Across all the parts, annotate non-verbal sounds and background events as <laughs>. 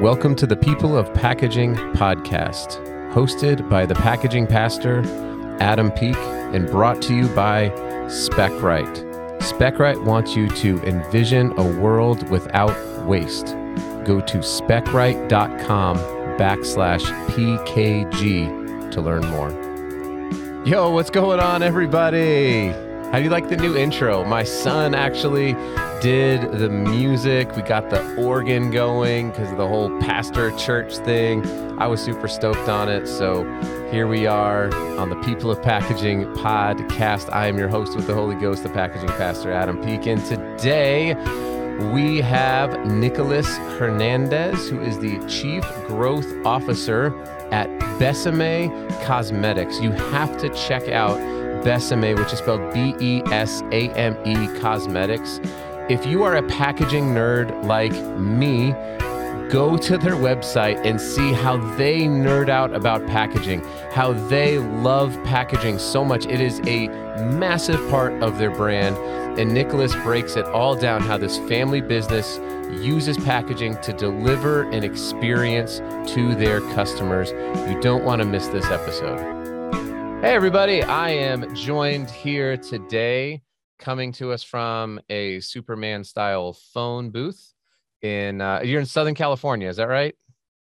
Welcome to the People of Packaging podcast, hosted by the packaging pastor, Adam Peak, and brought to you by SpecRite. SpecRite wants you to envision a world without waste. Go to specrite.com backslash PKG to learn more. Yo, what's going on, everybody? How do you like the new intro? My son actually did the music. We got the organ going because of the whole pastor church thing. I was super stoked on it. So here we are on the People of Packaging podcast. I am your host with the Holy Ghost, the packaging pastor, Adam Peak. And today we have Nicholas Hernandez, who is the Chief Growth Officer at Besame Cosmetics. You have to check out Besame, which is spelled B E S A M E Cosmetics. If you are a packaging nerd like me, go to their website and see how they nerd out about packaging, how they love packaging so much. It is a massive part of their brand. And Nicholas breaks it all down how this family business uses packaging to deliver an experience to their customers. You don't want to miss this episode. Hey, everybody. I am joined here today, coming to us from a Superman style phone booth in, uh, you're in Southern California, is that right?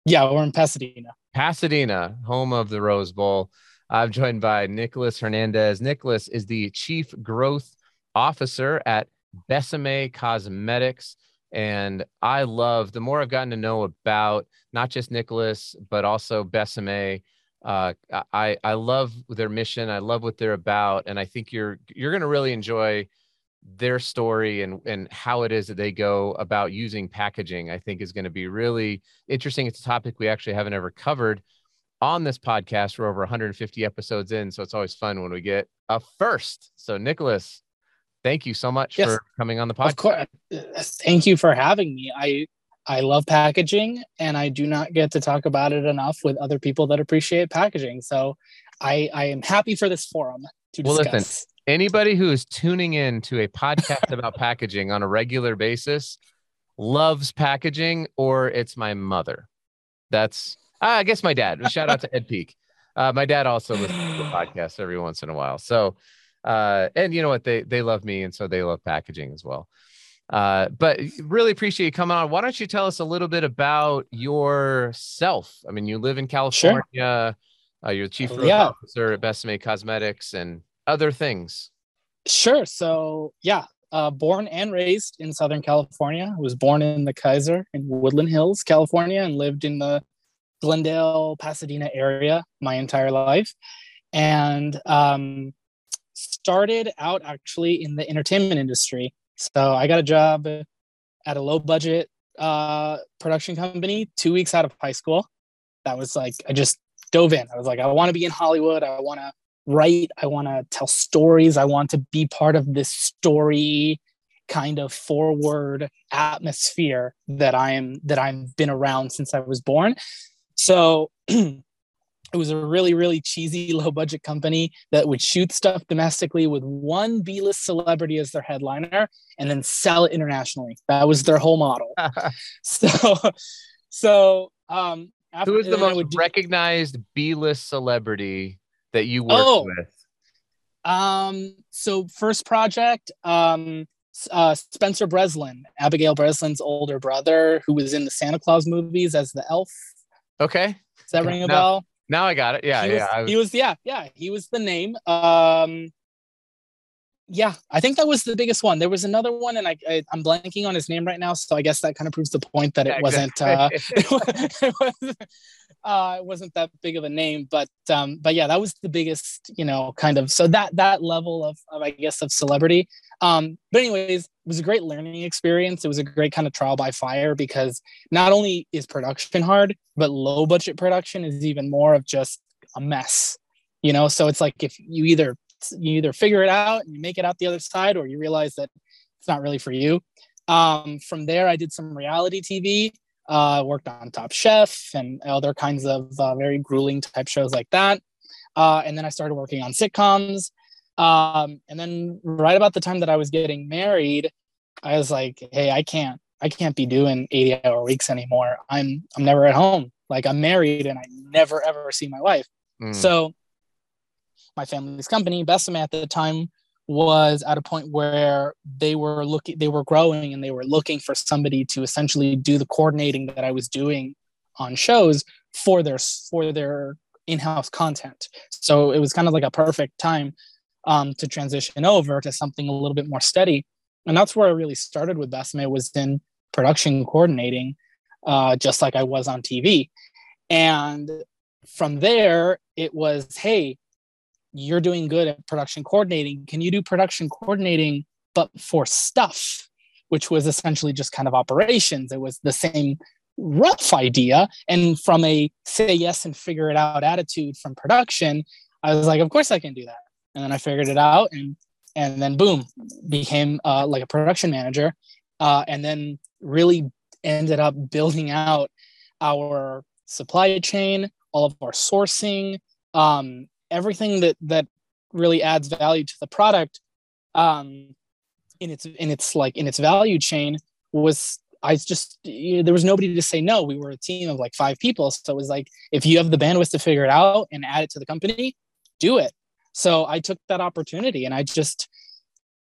Yeah, we're in Pasadena. Pasadena, home of the Rose Bowl. I'm joined by Nicholas Hernandez. Nicholas is the Chief Growth Officer at Besame Cosmetics. And I love the more I've gotten to know about not just Nicholas, but also Besame uh, I I love their mission. I love what they're about, and I think you're you're going to really enjoy their story and and how it is that they go about using packaging. I think is going to be really interesting. It's a topic we actually haven't ever covered on this podcast. We're over 150 episodes in, so it's always fun when we get a first. So Nicholas, thank you so much yes, for coming on the podcast. Of course. Thank you for having me. I I love packaging and I do not get to talk about it enough with other people that appreciate packaging. So I, I am happy for this forum to well, discuss. Listen, anybody who is tuning in to a podcast <laughs> about packaging on a regular basis loves packaging or it's my mother. That's, I guess my dad. Shout out to Ed Peak. Uh, my dad also listens to the <sighs> podcast every once in a while. So, uh, and you know what? They, they love me. And so they love packaging as well. Uh, but really appreciate you coming on. Why don't you tell us a little bit about yourself? I mean, you live in California. Sure. Uh, you're the chief yeah. officer at Besame Cosmetics and other things. Sure. So yeah, uh, born and raised in Southern California. I was born in the Kaiser in Woodland Hills, California, and lived in the Glendale, Pasadena area my entire life. And um, started out actually in the entertainment industry. So I got a job at a low budget uh, production company two weeks out of high school. That was like, I just dove in. I was like, I want to be in Hollywood. I want to write. I want to tell stories. I want to be part of this story kind of forward atmosphere that I am that I've been around since I was born. So <clears throat> it was a really really cheesy <laughs> low budget company that would shoot stuff domestically with one b-list celebrity as their headliner and then sell it internationally that was their whole model <laughs> so so um who is the most do, recognized b-list celebrity that you worked oh, with um so first project um uh, Spencer Breslin, Abigail Breslin's older brother, who was in the Santa Claus movies as the elf. Okay. Does that ring a bell? Now I got it. Yeah, he yeah. Was, was... He was yeah, yeah. He was the name. Um, yeah, I think that was the biggest one. There was another one, and I, I am blanking on his name right now. So I guess that kind of proves the point that it wasn't uh, <laughs> it, was, uh, it wasn't that big of a name. But um, but yeah, that was the biggest, you know, kind of. So that that level of, of I guess of celebrity. Um, but anyways, it was a great learning experience. It was a great kind of trial by fire because not only is production hard, but low budget production is even more of just a mess. You know, so it's like if you either you either figure it out and you make it out the other side, or you realize that it's not really for you. Um, from there, I did some reality TV. Uh, worked on Top Chef and other kinds of uh, very grueling type shows like that. Uh, and then I started working on sitcoms. Um, and then right about the time that I was getting married, I was like, hey, I can't, I can't be doing 80 hour weeks anymore. I'm I'm never at home. Like I'm married and I never ever see my wife. Mm. So my family's company, Besame at the time, was at a point where they were looking they were growing and they were looking for somebody to essentially do the coordinating that I was doing on shows for their for their in-house content. So it was kind of like a perfect time um, to transition over to something a little bit more steady. And that's where I really started with Besame was in production coordinating, uh, just like I was on TV. And from there, it was, hey, you're doing good at production coordinating. Can you do production coordinating, but for stuff, which was essentially just kind of operations? It was the same rough idea. And from a say yes and figure it out attitude from production, I was like, of course I can do that. And then I figured it out and and then boom, became uh, like a production manager. Uh, and then really ended up building out our supply chain, all of our sourcing, um, everything that that really adds value to the product um, in its in its like in its value chain was I just you know, there was nobody to say no. We were a team of like five people, so it was like if you have the bandwidth to figure it out and add it to the company, do it. So I took that opportunity and I just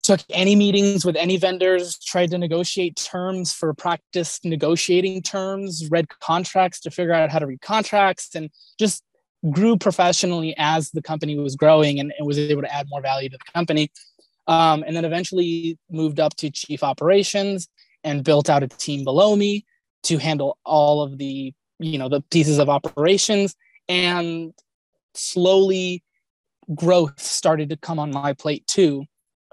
took any meetings with any vendors, tried to negotiate terms for practice negotiating terms, read contracts to figure out how to read contracts, and just grew professionally as the company was growing and, and was able to add more value to the company. Um, and then eventually moved up to chief operations and built out a team below me to handle all of the you know the pieces of operations. And slowly growth started to come on my plate too.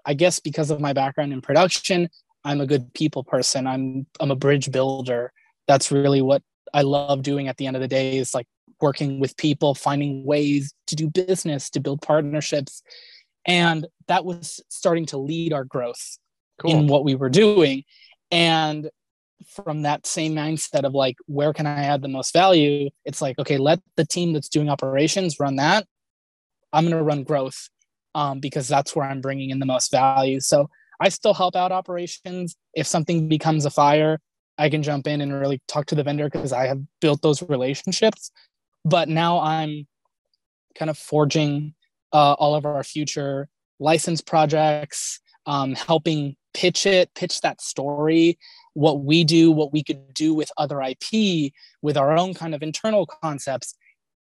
I guess because of my background in production i'm a good people person. I'm i'm a bridge builder. That's really what i love doing at the end of the day is like working with people, finding ways to do business, to build partnerships. And that was starting to lead our growth cool. in what we were doing. And from that same mindset of like, where can I add the most value? It's like, okay, let the team that's doing operations run that. I'm going to run growth um, because that's where I'm bringing in the most value. So I still help out operations. If something becomes a fire, I can jump in and really talk to the vendor because I have built those relationships but now i'm kind of forging uh, all of our future license projects um, helping pitch it pitch that story what we do what we could do with other ip with our own kind of internal concepts.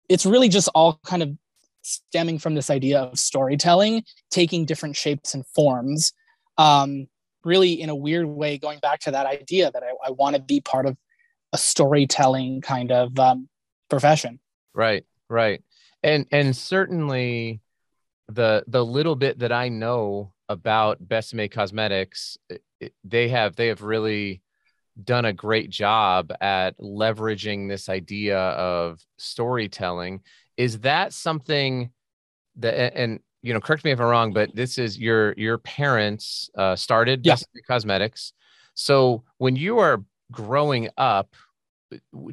It's really just all kind of stemming from this idea of storytelling taking different shapes and forms um, really in a weird way going back to that idea that i, I want to be part of a storytelling kind of um, profession. Right, right. And and certainly the the little bit that I know about Besame Cosmetics, they have they have really done a great job at leveraging this idea of storytelling. Is that something that and you know, correct me if I'm wrong, but this is your your parents uh, started yeah. Besame Cosmetics. So when you are growing up,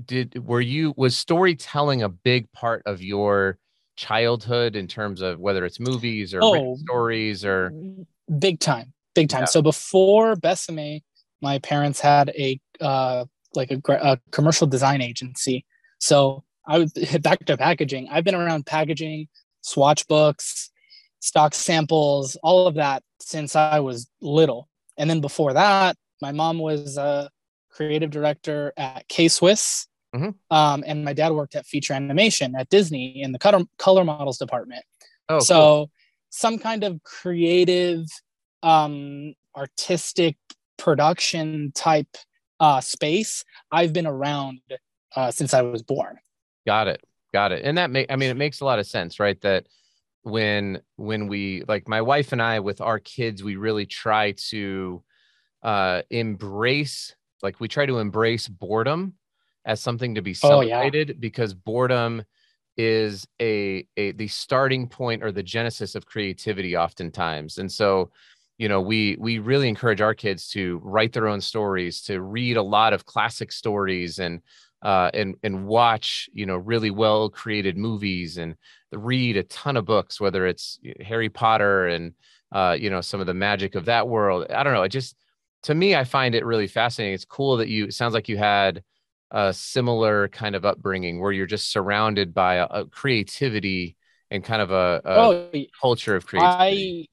did were you was storytelling a big part of your childhood in terms of whether it's movies or oh, stories or big time big time. Yeah. so before besame my parents had a uh like a, a commercial design agency. So i would hit <laughs> back to packaging i've been around packaging swatch books stock samples all of that since i was little. And then before that my mom was uh creative director at K Swiss. Mm-hmm. Um, and my dad worked at feature animation at Disney in the color, color models department. Oh, so cool. some kind of creative, um, artistic production type uh, space I've been around uh, since I was born. Got it. Got it. And that make I mean it makes a lot of sense, right? That when when we like my wife and I with our kids, we really try to uh embrace like we try to embrace boredom as something to be celebrated oh, yeah. because boredom is a, a the starting point or the genesis of creativity oftentimes and so you know we we really encourage our kids to write their own stories to read a lot of classic stories and uh, and and watch you know really well created movies and read a ton of books whether it's harry potter and uh, you know some of the magic of that world i don't know i just to me, I find it really fascinating. It's cool that you. It sounds like you had a similar kind of upbringing where you're just surrounded by a, a creativity and kind of a, a oh, culture of creativity.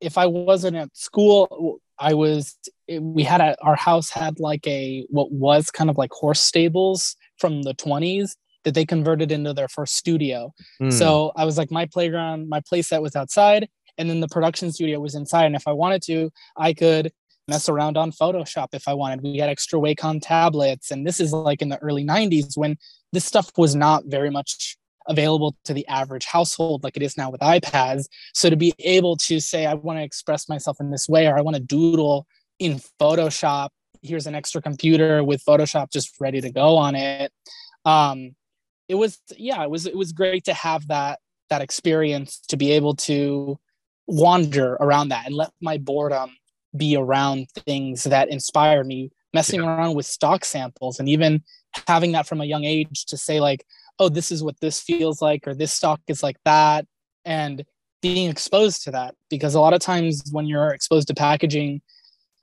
I, if I wasn't at school, I was. We had a, our house had like a what was kind of like horse stables from the 20s that they converted into their first studio. Mm. So I was like, my playground, my playset was outside, and then the production studio was inside. And if I wanted to, I could mess around on Photoshop if I wanted. We had extra Wacom tablets, and this is like in the early 90s when this stuff was not very much available to the average household like it is now with iPads. So to be able to say, I want to express myself in this way, or I want to doodle in Photoshop, here's an extra computer with Photoshop just ready to go on it. Um, it was yeah it was it was great to have that that experience to be able to wander around that and let my boredom be around things that inspire me messing yeah. around with stock samples and even having that from a young age to say like oh this is what this feels like or this stock is like that and being exposed to that because a lot of times when you're exposed to packaging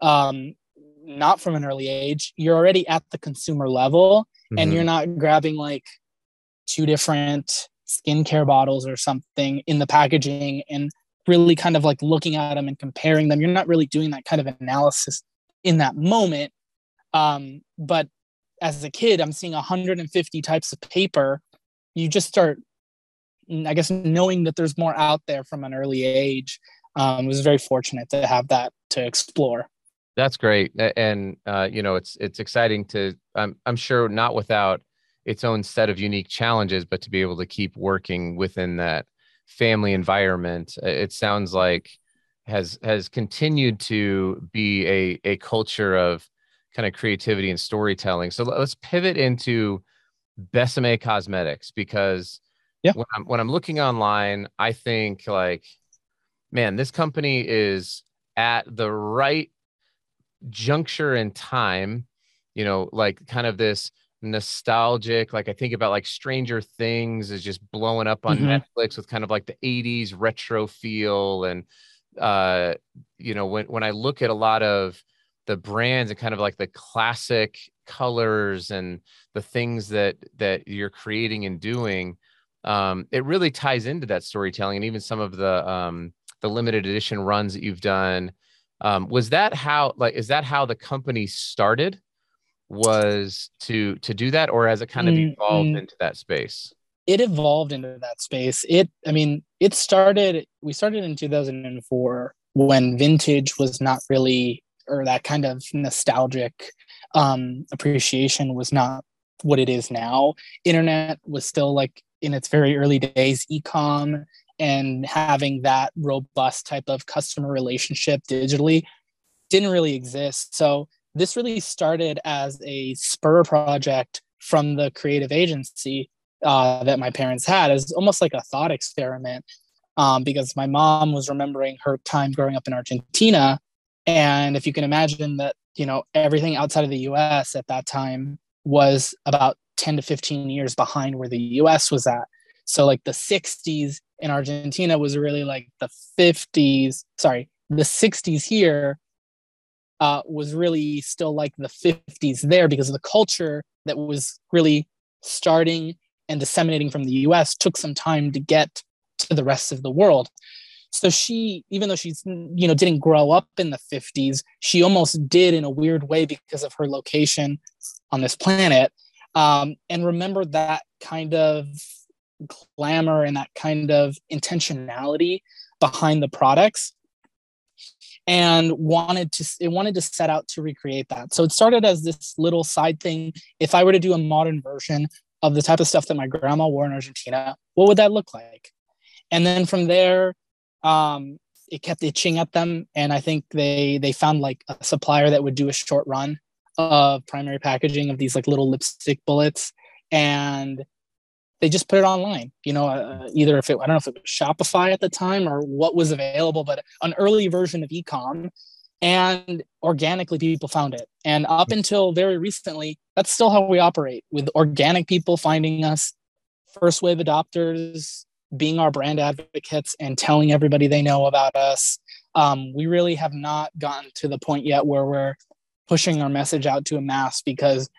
um, not from an early age you're already at the consumer level mm-hmm. and you're not grabbing like two different skincare bottles or something in the packaging and really kind of like looking at them and comparing them. You're not really doing that kind of analysis in that moment. Um, but as a kid, I'm seeing 150 types of paper. You just start, I guess, knowing that there's more out there from an early age. Um, was very fortunate to have that to explore. That's great, and uh, you know, it's it's exciting to. I'm I'm sure not without its own set of unique challenges, but to be able to keep working within that family environment, uh, it sounds like has has continued to be a a culture of kind of creativity and storytelling. So let's pivot into Besame Cosmetics because yeah. when I'm when I'm looking online, I think like, man, this company is at the right juncture in time, you know, like kind of this nostalgic. Like I think about like Stranger Things is just blowing up on mm-hmm. Netflix with kind of like the 80s retro feel. And uh, you know, when when I look at a lot of the brands and kind of like the classic colors and the things that that you're creating and doing, um, it really ties into that storytelling and even some of the um the limited edition runs that you've done. Um, was that how like is that how the company started? Was to to do that or has it kind of mm, evolved mm, into that space? It evolved into that space. It i mean it started we started in 2004 when vintage was not really or that kind of nostalgic um appreciation was not what it is now. Internet was still like in its very early days ecom and having that robust type of customer relationship digitally didn't really exist. So this really started as a spur project from the creative agency uh, that my parents had as almost like a thought experiment. Um, because my mom was remembering her time growing up in argentina. And if you can imagine that you know everything outside of the us at that time was about 10 to 15 years behind where the us was at. So like the 60s in argentina was really like the 50s sorry the 60s here uh, was really still like the 50s there because the culture that was really starting and disseminating from the US took some time to get to the rest of the world. So she, even though she's, you know, didn't grow up in the 50s, she almost did in a weird way because of her location on this planet. Um, and remember that kind of glamour and that kind of intentionality behind the products and wanted to it wanted to set out to recreate that. So it started as this little side thing. If I were to do a modern version of the type of stuff that my grandma wore in Argentina, what would that look like? And then from there, um, it kept itching at them, and I think they they found like a supplier that would do a short run of primary packaging of these like little lipstick bullets, and they just put it online. You know, uh, either if it I don't know if it was Shopify at the time or what was available, but an early version of ecom, and organically people found it. And up until very recently, that's still how we operate with organic people finding us, first wave adopters being our brand advocates and telling everybody they know about us. Um, we really have not gotten to the point yet where we're pushing our message out to a mass because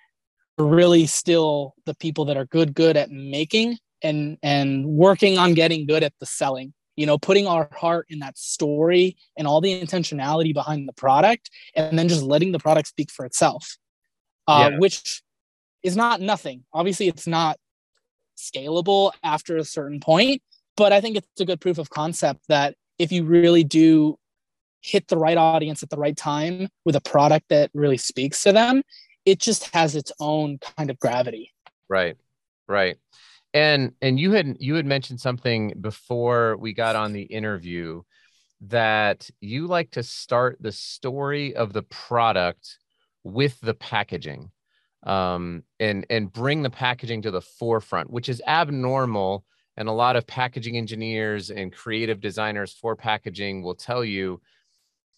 really still the people that are good good at making and and working on getting good at the selling you know putting our heart in that story and all the intentionality behind the product and then just letting the product speak for itself uh, yeah. which is not nothing obviously it's not scalable after a certain point but i think it's a good proof of concept that if you really do hit the right audience at the right time with a product that really speaks to them it just has its own kind of gravity right right and and you had you had mentioned something before we got on the interview that you like to start the story of the product with the packaging um, and and bring the packaging to the forefront, which is abnormal. And a lot of packaging engineers and creative designers for packaging will tell you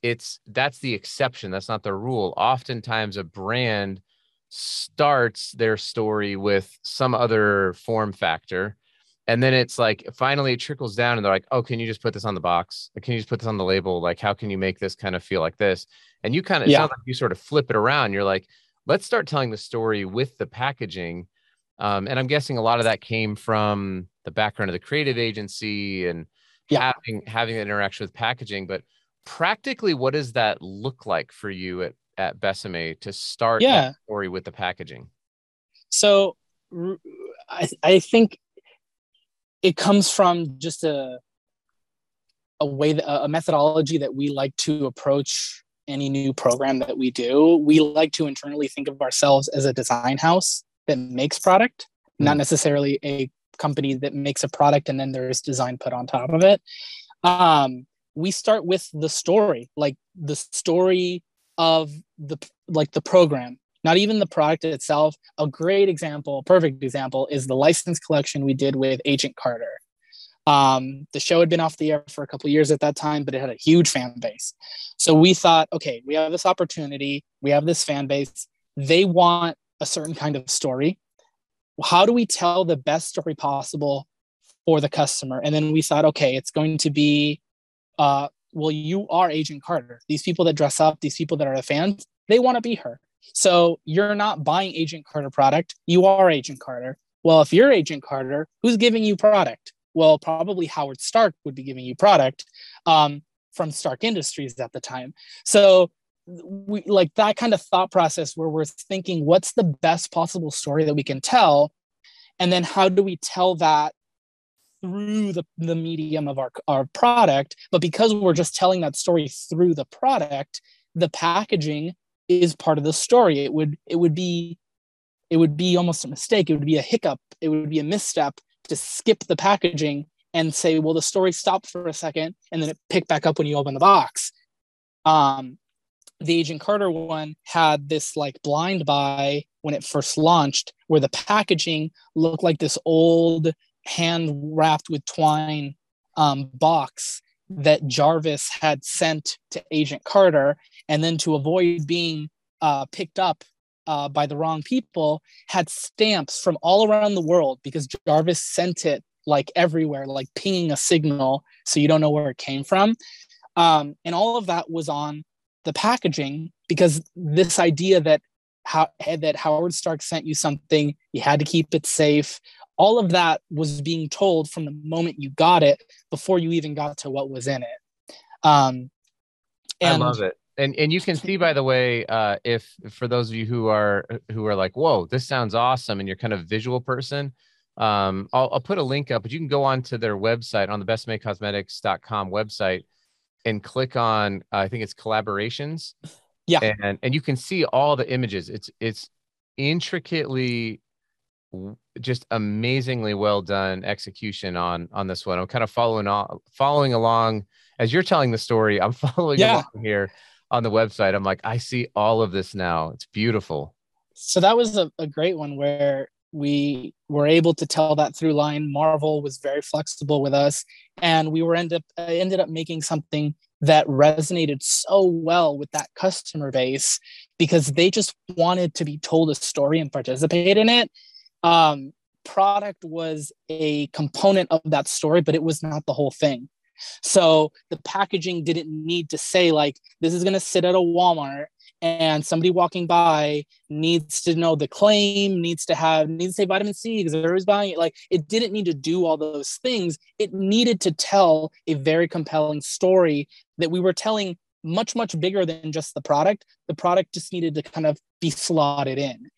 it's that's the exception. That's not the rule. Oftentimes, a brand starts their story with some other form factor and then it's like finally it trickles down and they're like oh can you just put this on the box can you just put this on the label like how can you make this kind of feel like this and you kind of yeah. like you sort of flip it around you're like let's start telling the story with the packaging um, and i'm guessing a lot of that came from the background of the creative agency and yeah. having having an interaction with packaging but practically what does that look like for you at at Besame to start yeah. that story with the packaging? So I, I think it comes from just a a way that, a methodology that we like to approach any new program that we do we like to internally think of ourselves as a design house that makes product mm. not necessarily a company that makes a product and then there's design put on top of it um, we start with the story like the story of the like the program not even the product itself. A great example perfect example is the license collection we did with agent carter. Um, the show had been off the air for a couple years at that time but it had a huge fan base. So we thought okay we have this opportunity we have this fan base. They want a certain kind of story. How do we tell the best story possible for the customer? And then we thought okay it's going to be uh, well, you are Agent Carter. These people that dress up, these people that are the fans, they want to be her. So you're not buying Agent Carter product. You are Agent Carter. Well, if you're Agent Carter, who's giving you product? Well, probably Howard Stark would be giving you product um, from Stark Industries at the time. So we like that kind of thought process where we're thinking, what's the best possible story that we can tell? And then how do we tell that through the, the medium of our, our product but because we're just telling that story through the product the packaging is part of the story. It would it would be it would be almost a mistake. It would be a hiccup. It would be a misstep to skip the packaging and say well the story stopped for a second and then it picked back up when you open the box. Um the agent carter one had this like blind buy when it first launched where the packaging looked like this old hand wrapped with twine um, box that Jarvis had sent to Agent Carter. And then to avoid being uh, picked up uh, by the wrong people, had stamps from all around the world because Jarvis sent it like everywhere, like pinging a signal so you don't know where it came from. Um, and all of that was on the packaging because this idea that how that Howard Stark sent you something, you had to keep it safe all of that was being told from the moment you got it before you even got to what was in it. Um and, i love it. And and you can see by the way uh if for those of you who are who are like whoa this sounds awesome and you're kind of visual person um i'll, I'll put a link up but you can go on to their website on the besamecosmetics.com website and click on uh, i think it's collaborations. Yeah. And and you can see all the images. It's it's intricately just amazingly well done execution on on this one. I'm kind of following on following along as you're telling the story. I'm <laughs> following yeah. along here on the website. I'm like, I see all of this now. It's beautiful. So that was a, a great one where we were able to tell that through line. Marvel was very flexible with us, and we were end up uh, ended up making something that resonated so well with that customer base because they just wanted to be told a story and participate in it um, product was a component of that story, but it was not the whole thing. So the packaging didn't need to say like this is going to sit at a Walmart and somebody walking by needs to know the claim needs to have needs to say vitamin c because always buying it. Like it didn't need to do all those things. It needed to tell a very compelling story that we were telling much much bigger than just the product. The product just needed to kind of be slotted in.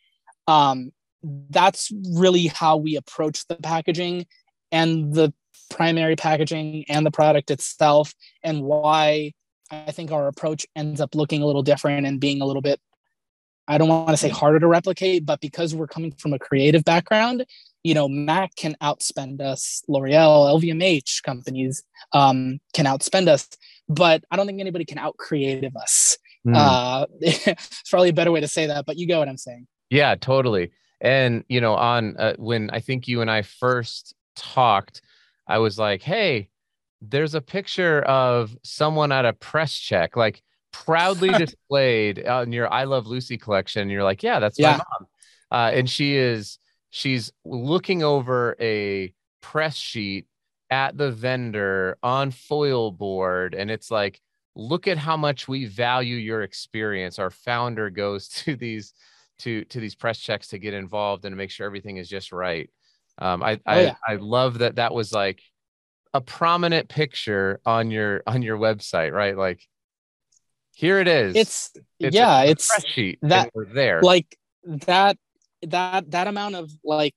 Um, that's really how we approach the packaging and the primary packaging and the product itself and why I think our approach ends up looking a little different and being a little bit, I don't want to say harder to replicate, but because we're coming from a creative background, you know, Mac can outspend us, L'Oreal, LVMH companies um, can outspend us, but I don't think anybody can out creative us. Mm. Uh, <laughs> it's probably a better way to say that, but you get what I'm saying. Yeah, totally. And, you know, on uh, when I think you and I first talked, I was like, hey, there's a picture of someone at a press check, like proudly <laughs> displayed on your I Love Lucy collection. You're like, yeah, that's yeah. my mom. Uh, and she is, she's looking over a press sheet at the vendor on foil board. And it's like, look at how much we value your experience. Our founder goes <laughs> to these, to, to these press checks to get involved and to make sure everything is just right. Um, I, oh, I, yeah. I love that that was like a prominent picture on your on your website, right? Like here it is. It's, it's yeah, it's sheet that there. Like that that that amount of like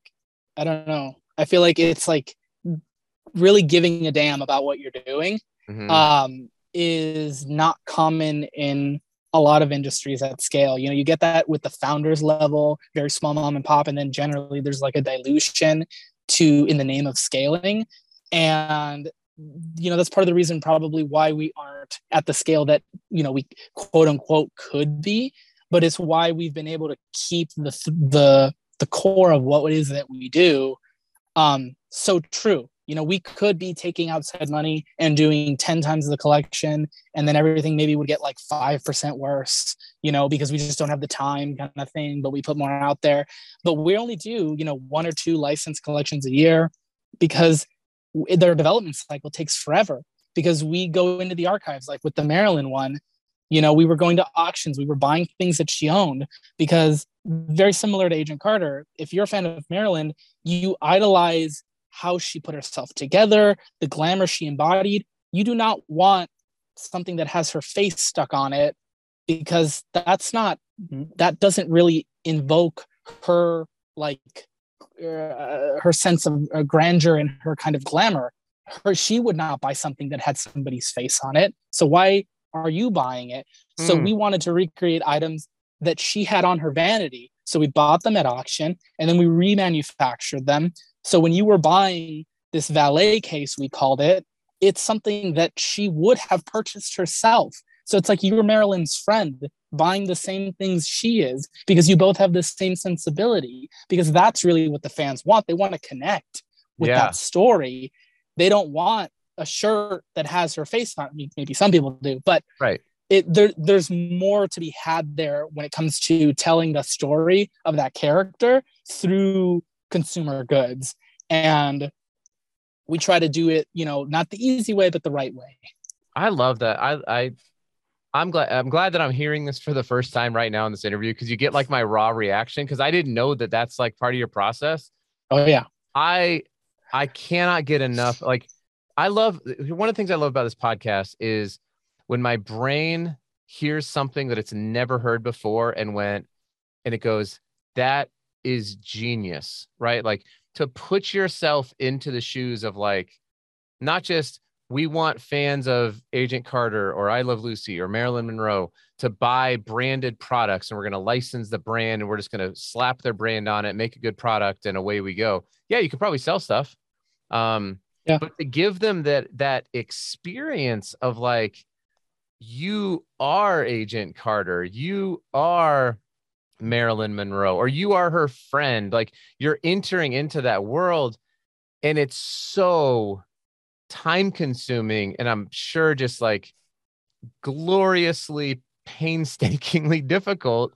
I don't know. I feel like it's like really giving a damn about what you're doing mm-hmm. um, is not common in a lot of industries at scale. You know, you get that with the founders level, very small mom and pop, and then generally there's like a dilution to in the name of scaling and you know that's part of the reason probably why we aren't at the scale that you know we quote unquote could be but it's why we've been able to keep the the the core of what it is that we do um so true you know we could be taking outside money and doing 10 times the collection and then everything maybe would get like 5% worse you know because we just don't have the time kind of thing but we put more out there. But we only do you know one or two license collections a year because their development cycle takes forever because we go into the archives like with the Marilyn one you know we were going to auctions we were buying things that she owned because very similar to agent carter if you're a fan of Marilyn, you idolize how she put herself together the glamour she embodied you do not want something that has her face stuck on it because that's not that doesn't really invoke her like uh, her sense of uh, grandeur and her kind of glamour her she would not buy something that had somebody's face on it so why are you buying it mm. so hmm. we wanted to recreate items that she had on her vanity so we bought them at auction and then we remanufactured them so when you were buying this valet case we called it it's something that she would have purchased herself so it's like you're Marilyn's friend buying the same things she is because you both have the same sensibility because that's really what the fans want. They want to connect with yeah. that story. They don't want a shirt that has her face on it. Maybe some people do, but right. It, there, there's more to be had there when it comes to telling the story of that character through consumer goods. And we try to do it, you know, not the easy way, but the right way. I love that. I, I I'm glad I'm glad that I'm hearing this for the first time right now in this interview because you get like my raw reaction because I didn't know that that's like part of your process. Oh yeah. I I cannot get enough like I love one of the things I love about this podcast is when my brain hears something that it's never heard before and went and it goes that is genius, right? Like to put yourself into the shoes of like not just we want fans of Agent Carter or I Love Lucy or Marilyn Monroe to buy branded products and we're going to license the brand and we're just going to slap their brand on it, make a good product and away we go. Yeah, you could probably sell stuff. Um, yeah. but to give them that that experience of like you are Agent Carter, you are Marilyn Monroe or you are her friend, like you're entering into that world and it's so time consuming and I'm sure just like gloriously painstakingly <laughs> difficult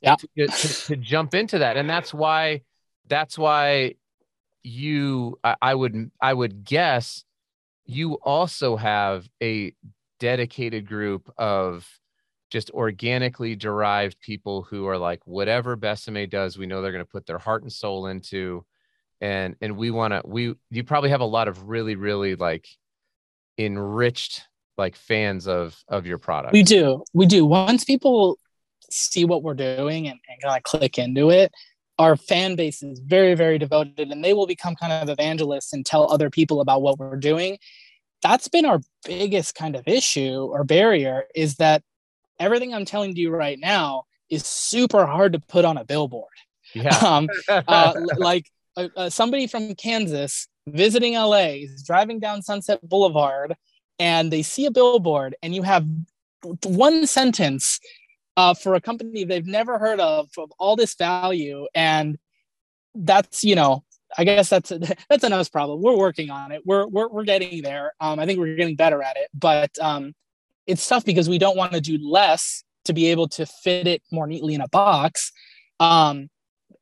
yeah. to, to, to, jump into that. And that's why that's why you I, I would I would guess you also have a dedicated group of just organically derived people who are like whatever Besame does, we know they're going to put their heart and soul into, and and we want to we you probably have a lot of really really like enriched like fans of of your product. We do, we do. Once people see what we're doing and, and kind of click into it, our fan base is very very devoted, and they will become kind of evangelists and tell other people about what we're doing. That's been our biggest kind of issue or barrier is that everything I'm telling you right now is super hard to put on a billboard. Yeah. <laughs> Um, <laughs> uh, like uh, uh, somebody from Kansas visiting LA is driving down Sunset Boulevard and they see a billboard and you have one sentence uh, for a company they've never heard of of all this value and that's you know I guess that's a, <laughs> that's a us problem. We're working on it. We're we're, we're getting there. Um, I think we're getting better at it, but um, it's tough because we don't want to do less to be able to fit it more neatly in a box. Um,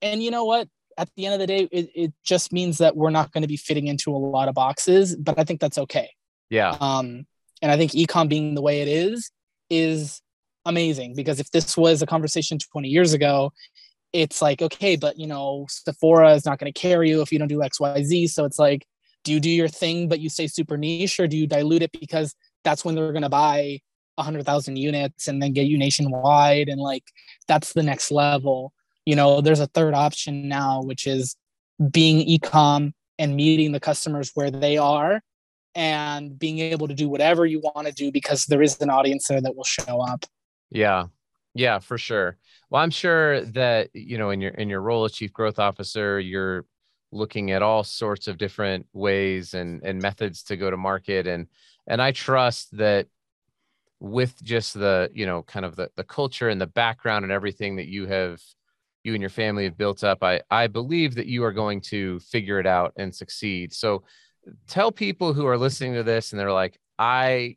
and you know what? At the end of the day, it, it just means that we're not going to be fitting into a lot of boxes, but I think that's okay. Yeah. Um, and I think ecom being the way it is is amazing because if this was a conversation 20 years ago, it's like, okay, but you know, Sephora is not going to carry you if you don't do XYZ. So it's like, do you do your thing, but you stay super niche, or do you dilute it because that's when they're going to buy 100,000 units and then get you nationwide and like that's the next level. You know, there's a third option now which is being ecom and meeting the customers where they are and being able to do whatever you want to do because there is an audience there that will show up. Yeah. Yeah, for sure. Well, I'm sure that you know in your in your role as chief growth officer, you're looking at all sorts of different ways and and methods to go to market and and I trust that with just the you know kind of the, the culture and the background and everything that you have you and your family have built up i i believe that you are going to figure it out and succeed. So tell people who are listening to this and they're like i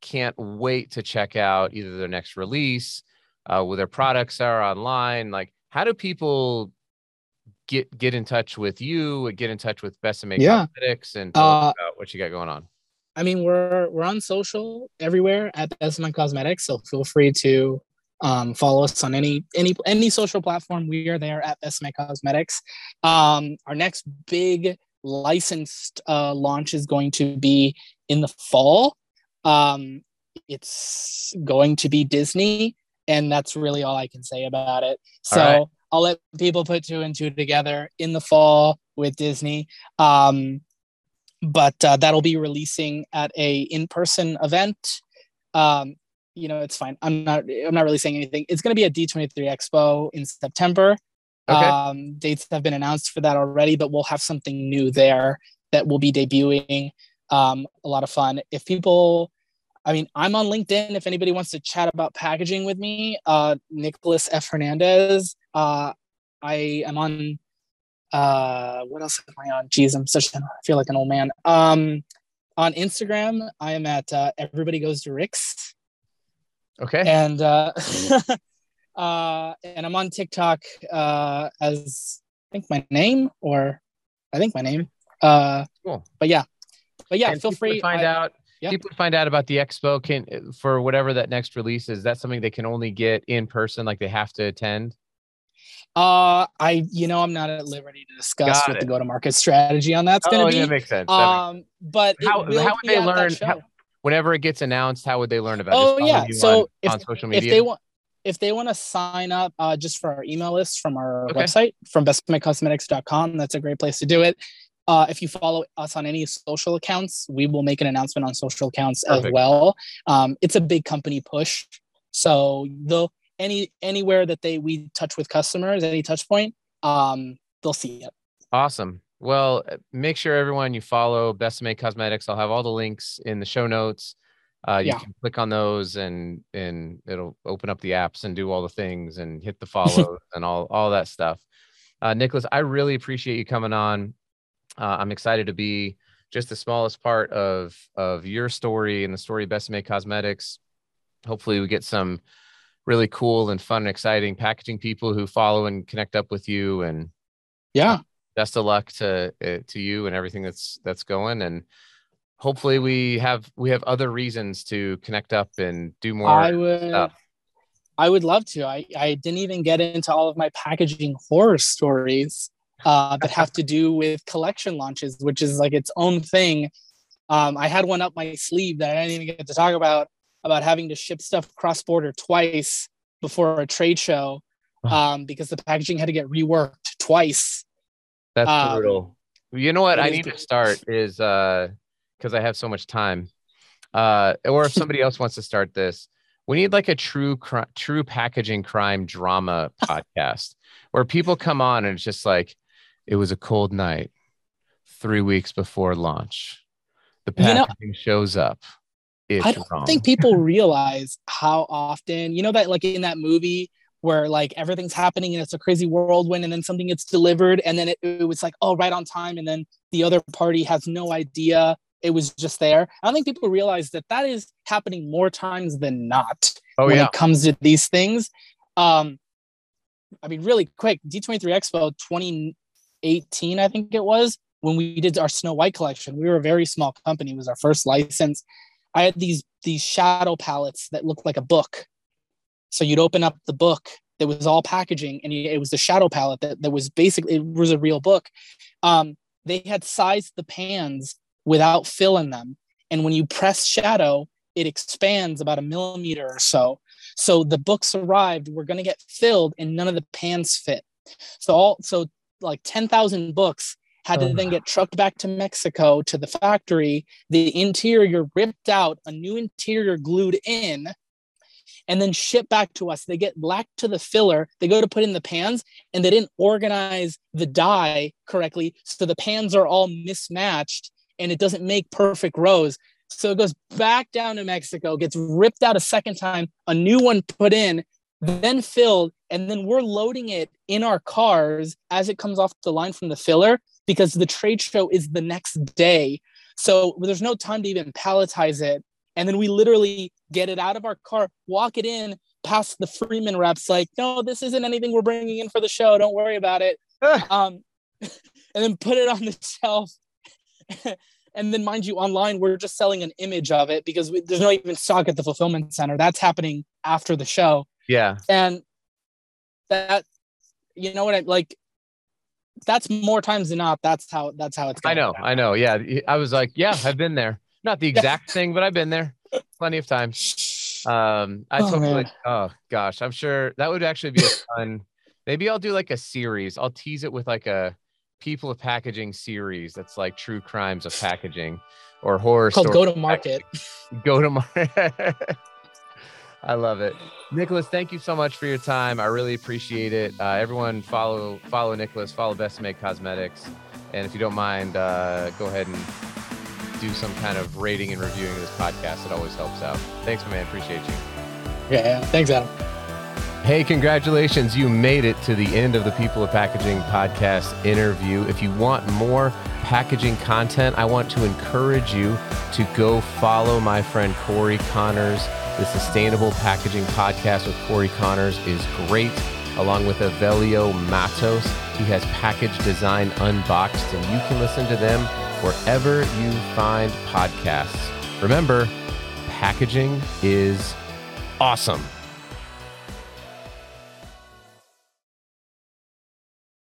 can't wait to check out either their next release uh, where their products are online. Like how do people get get in touch with you get in touch with Besame Yeah. Cosmetics and Uh, about what you got going on I mean, we're we're on social everywhere at Besame Cosmetics, so feel free to um, follow us on any any any social platform. We are there at Besame Cosmetics. Um, our next big licensed uh, launch is going to be in the fall. Um, it's going to be Disney, and that's really all I can say about it. So. I'll let people put two and two together in the fall with Disney. Um, but uh, that'll be releasing at a in-person event. Um, you know, it's fine. I'm not. I'm not really saying anything. It's going to be at D23 Expo in September. Okay. Um, dates have been announced for that already, but we'll have something new there that will be debuting. Um, a lot of fun. If people, I mean, I'm on LinkedIn. If anybody wants to chat about packaging with me, uh, Nicholas F. Hernandez. Uh, I am on uh what else am i on? Jeez i'm such an i feel like an old man. Um on instagram i am at uh, everybody goes to rick's. Okay. And uh <laughs> uh and i'm on tiktok uh as i think my name or i think my name. Uh Cool. but yeah. But yeah And feel free. find I- out yeah. people find out about the expo can for whatever that next release is that something they can only get in person like they have to attend uh i you know i'm not at liberty to discuss Got what it. the go to market strategy on that's going oh to yeah be makes sense That makes- um but how, how would they learn how, whenever it gets announced how would they learn about it? Oh, yeah. So on, if- on social if they want if they want to sign up uh, just for our email list from our Okay. website from besamecosmetics.com that's a great place to do it uh, if you follow us on any social accounts we will make an announcement on social accounts as well um, it's a big company push so they'll any anywhere that they we touch with customers any touch point um, they'll see it Awesome. Well, make sure everyone you follow Best Besame Cosmetics. I'll have all the links in the show notes. Uh, you Yeah. can click on those and and it'll open up the apps and do all the things and hit the follow <laughs> and all all that stuff. Uh, Nicholas, I really appreciate you coming on. Uh, I'm excited to be just the smallest part of of your story and the story of Besame Cosmetics. Hopefully, we get some really cool and fun and exciting packaging people who follow and connect up with you and yeah best of luck to uh, to you and everything that's that's going and hopefully we have we have other reasons to connect up and do more I would stuff. I would love to. I, I didn't even get into all of my packaging horror stories uh, that have <laughs> to do with collection launches, which is like its own thing. Um, I had one up my sleeve that I didn't even get to talk about about having to ship stuff cross border twice before a trade show um, because the packaging had to get reworked twice. That's Um, brutal. You know what I need to start is uh because I have so much time. Uh or if <laughs> somebody else wants to start this, we need like a true true packaging crime drama <laughs> podcast where people come on and it's just like it was a cold night 3 weeks before launch. The You know- packaging shows up. It's I don't wrong. think people realize how often, you know, that like in that movie where like everything's happening and it's a crazy whirlwind and then something gets delivered and then it, it was like, oh, right on time. And then the other party has no idea it was just there. I don't think people realize that that is happening more times than not oh when yeah. it comes to these things. Um, I mean, really quick, D23 Expo 2018, I think it was, when we did our Snow White collection. We were a very small company, it was our first license. I had these these shadow palettes that looked like a book. So you'd open up the book that was all packaging, and it was the shadow palette that, that was basically it was a real book. Um, they had sized the pans without fill in them, and when you press shadow, it expands about a millimeter or so. So the books arrived, were going to get filled, and none of the pans fit. So all so like ten thousand books had to Oh. then get trucked back to Mexico to the factory. The interior ripped out, a new interior glued in, and then shipped back to us. They get black to the filler. They go to put in the pans, and they didn't organize the die correctly, so the pans are all mismatched, and it doesn't make perfect rows. So it goes back down to Mexico, gets ripped out a second time, a new one put in, then filled, and then we're loading it in our cars as it comes off the line from the filler because the trade show is the next day. So there's no time to even palletize it. And then we literally get it out of our car, walk it in, past the Freeman reps, like, no, this isn't anything we're bringing in for the show. Don't worry about it. um, <laughs> and then put it on the <laughs> shelf. and then, mind you, online, we're just selling an image of it because we, there's no even stock at the fulfillment center. That's happening after the show Yeah. and that you know what i like that's more times than not that's how that's how it's going. I know. I know. Yeah. I was like, yeah, I've been there. Not the <laughs> exact thing, but I've been there plenty of times. Um, I Oh, totally, man. oh gosh, I'm sure that would actually be a <laughs> fun. maybe I'll do like a series. I'll tease it with like a people of packaging series that's like true crimes of packaging or horror called go to market packaging. Go to market. <laughs> I love it, Nicholas. Thank you so much for your time. I really appreciate it. Uh, everyone, follow follow Nicholas. Follow Besame Cosmetics, and if you don't mind, uh, go ahead and do some kind of rating and reviewing of this podcast. It always helps out. Thanks, my man. Appreciate you. yeah, yeah thanks adam Hey, congratulations. You made it to the end of the People of Packaging podcast interview. If you want more packaging content, I want to encourage you to go follow my friend Corey Connors. The Sustainable Packaging Podcast with Corey Connors is great, along with Avelio Matos. He has Package Design Unboxed, and you can listen to them wherever you find podcasts. Remember, packaging is awesome.